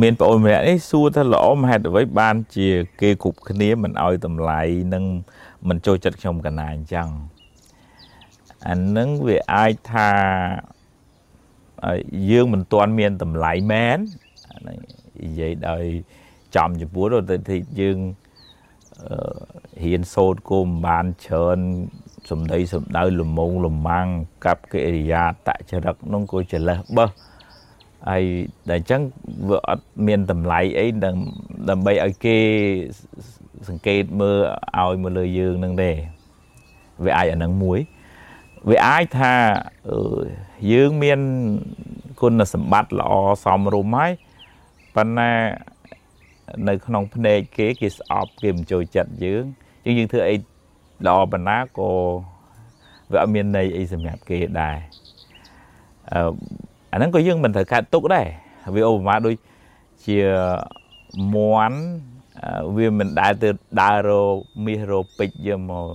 មានប្អូនម្នាក់នេះសួរថាល្អមហេតុអ្វីបានជាគេគ្រប់គ្នាមិនអោយតម្លៃនិងមិនចូលចិត្តខ្ញុំកណាអញ្ចឹងអានឹងវាអាចថាយើងមិនទាន់មានតម្លៃមែននិយាយដោយចំចំពោះទៅទីយើងរៀនសូត្រគុំបានច្រើនសំដីសំដៅលមងលម៉ាំងកັບកិរិយាតចរិតនោះក៏ចលេះបឹស ហើយតែអញ្ចឹងវាអត់មានតម្លៃអីដើម្បីឲ្យគេសង្កេតមើលឲ្យមកលើយើងនឹងទេវាអាចអានឹងមួយវាអាចថាយើងមានគុណសម្បត្តិល្អសមរម្យហើយប៉ុន្តែនៅក្នុងភ្នែកគេគេស្អប់គេមិនចូលចិត្តយើងជាងយើងធ្វើអីល្អប៉ុណ្ណាក៏វាអត់មានន័យអីសម្រាប់គេដែរអឺ អាហ្នឹងក៏យើងមិនត្រូវកាត់ទុកដែរវាឧបមាដូចជាមន់វាមិនដែលទៅដើររមាសរពេជ្រយកមក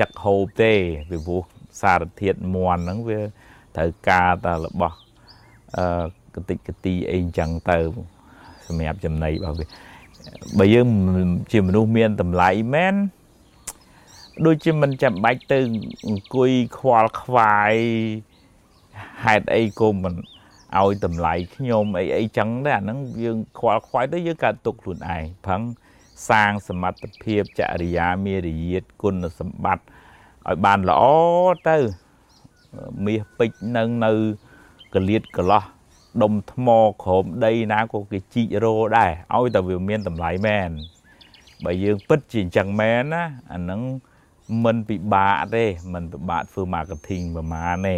ចាក់ហូបទេពីព្រោះសារធាតុមន់ហ្នឹងវាត្រូវការតែរបស់អឺកតិកទីអីអញ្ចឹងទៅសម្រាប់ចំណីរបស់វាបើយើងជាមនុស្សមានតម្លៃមែនដូចជាមិនចាំបាច់ទៅអង្គុយខ្វល់ខ្វាយ ហេតុអីក៏មិនឲ្យតម្លៃខ្ញុំអីអីចឹងដែរអាហ្នឹងយើងខ្វល់ខ្វាយទៅយើងកើតទុកខ្លួនឯងផឹងសាងសមត្ថភាពចរិយាមេរយាទគុណសម្បត្តិឲ្យបានល្អទៅមាសពេជ្រនឹងនៅកលៀតកលោះដុំថ្មក្រោមដីណាក៏គេជីករោដែរឲ្យតែវាមានតម្លៃមែនបើយើងពិតជាអញ្ចឹងមែនណាអាហ្នឹងមិនពិបាកទេមិនពិបាកធ្វើ marketing ប្រហែលទេ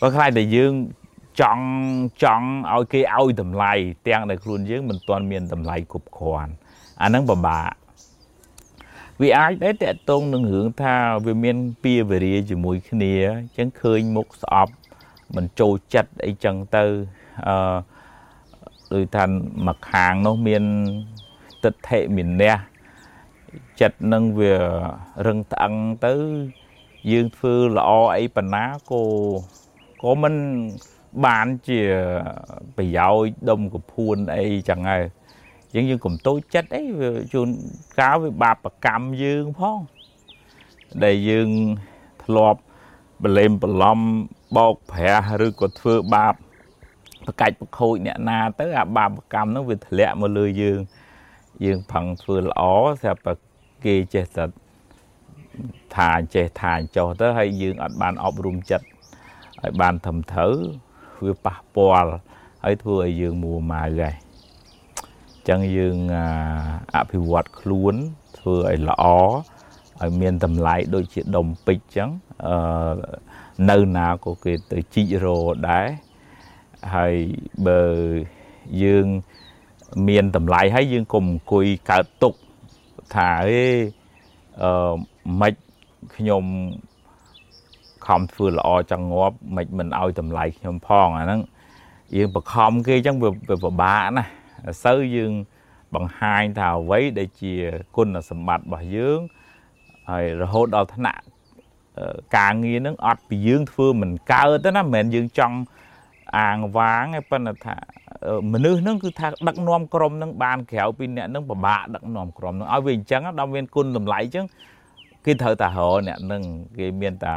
បើខ្លាចតែយើងចង់ចង់ឲ្យគេឲ្យតម្លៃទាំងដែលខ្លួនយើងមិនទាន់មានតម្លៃគ្រប់គ្រាន់អាហ្នឹងពិបាកវាអាចដែរតកតងនឹងរឿងថាវាមានពីវេរាជាមួយគ្នាអញ្ចឹងឃើញមុខស្អប់មិនចូលចិត្តអីចឹងទៅអឺដូចថាមកខាងនោះមានទិដ្ឋិមានះចិត្តនឹងវារឹងត្អឹងទៅយើងធ្វើល្អអីប៉ុណ្ណាក៏ ក៏មិនបានជាប្រយោជន៍ដុំកពួនអីចឹងហើយយើងយើងកុំតូចចិត្តអីវាជួនកាលវាបាបកម្មយើងផងដែលយើងធ្លាប់បលេមបន្លំបោកប្រាស់ឬក៏ធ្វើបាបប្រកាច់ប្រខូចអ្នកណា ទៅអាបាបកម្មហ្នឹងវាធ្លាក់មកលើយើង យើងផឹងធ្វើល្អស្រាប់តែគេចេះតែថាចេះថាចុះទៅហើយយើងអត់បានអប់រំចិត្ត ឲ្យបានត្រឹមត្រូវវាប៉ះពាល់ហើយធ្វើឲ្យយើងមួម៉ៅដែរចឹងយើងអភិវឌ្ឍខ្លួនធ្វើឲ្យល្អឲ្យមានតម្លៃដូចជាដុំពេជ្រចឹងអឺនៅណាក៏គេទៅជីករោដែរហើយបើយើងមានតម្លៃហើយយើងកុំអង្គុយកើតទុកថាអេអឺមិនខ្ញុំ ខំធ្វើល្អចង់ងាប់មិនមិនឲ្យតម្លៃខ្ញុំផងអាហ្នឹងយើងបខំគេអញ្ចឹងវាពិបាកណាសូវយើងបង្ហាញថាអ្វីដែលជាគុណសម្បត្តិរបស់យើងហើយរហូតដល់ថ្នាក់ការងារនឹងអត់ពីយើងធ្វើមិនកើតទេណាមិនមែនយើងចង់អាងវាងទេប៉ុន្តែថាមនុស្សហ្នឹងគឺថាដឹកនាំក្រុមហ្នឹងបានក្រៅពីអ្នកហ្នឹងពិបាកដឹកនាំក្រុមហ្នឹងឲ្យវាអញ្ចឹងដល់មានគុណតម្លៃអញ្ចឹងគេត្រូវតែរកអ្នកហ្នឹងគេមានតែ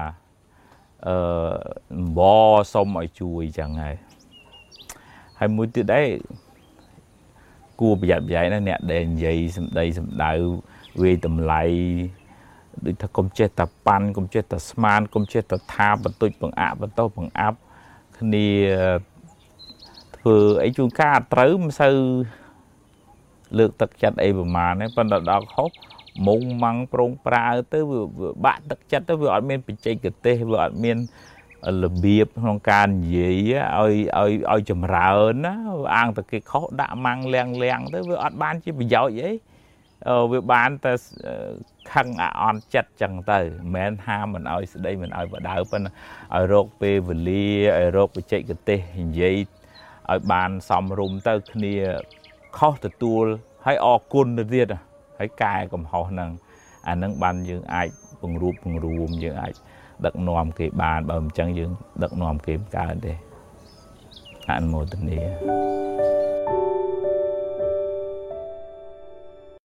អឺបសុំឲ្យជួយអញ្ចឹងហើយហើយមួយទៀតដែរគួរប្រយ័ត្នប្រយែងណាអ្នកដែលនិយាយសម្ដីសម្ដៅវាយតម្លៃដូចថាកុំចេះតែប៉ាន់កុំចេះតែស្មានកុំចេះតែថាបន្ទុចបង្អាក់បន្ទោសបង្អាប់គ្នាធ្វើអីជួនកាលត្រូវមិនសូវលើកទឹកចិត្តអីប្រមាណទេប៉ុន្តែដល់ខុស មុងម៉ាំងប្រងប្រាទៅវាបាក់ទឹកចិត្តទៅវាអត់មានបច្ចេកទេសវាអត់មានរបៀបក្នុងការនិយាយឲ្យឲ្យឲ្យចម្រើនណាអាងតែគេខុសដាក់ម៉ាំងលៀងលៀងទៅវាអត់បានជាប្រយោជន៍អីវាបានតែខឹងអាអន់ចិត្តចឹងទៅមិនមែនហាមមិនឲ្យស្ដីមិនឲ្យបដៅប៉ុន្តែឲ្យរកពេលវេលាឲ្យរកបច្ចេកទេសនិយាយឲ្យបានសមរម្យទៅគ្នាខុសទទួលហើយអរគុណទៅទៀត ហើយកែកំហុសហ្នឹងអានឹងបានយើងអាចពង្រួបពង្រួមយើងអាចដឹកនាំគេបានបើមិនចឹងយើងដឹកនាំគេមិនកើតទេអនុមោទនា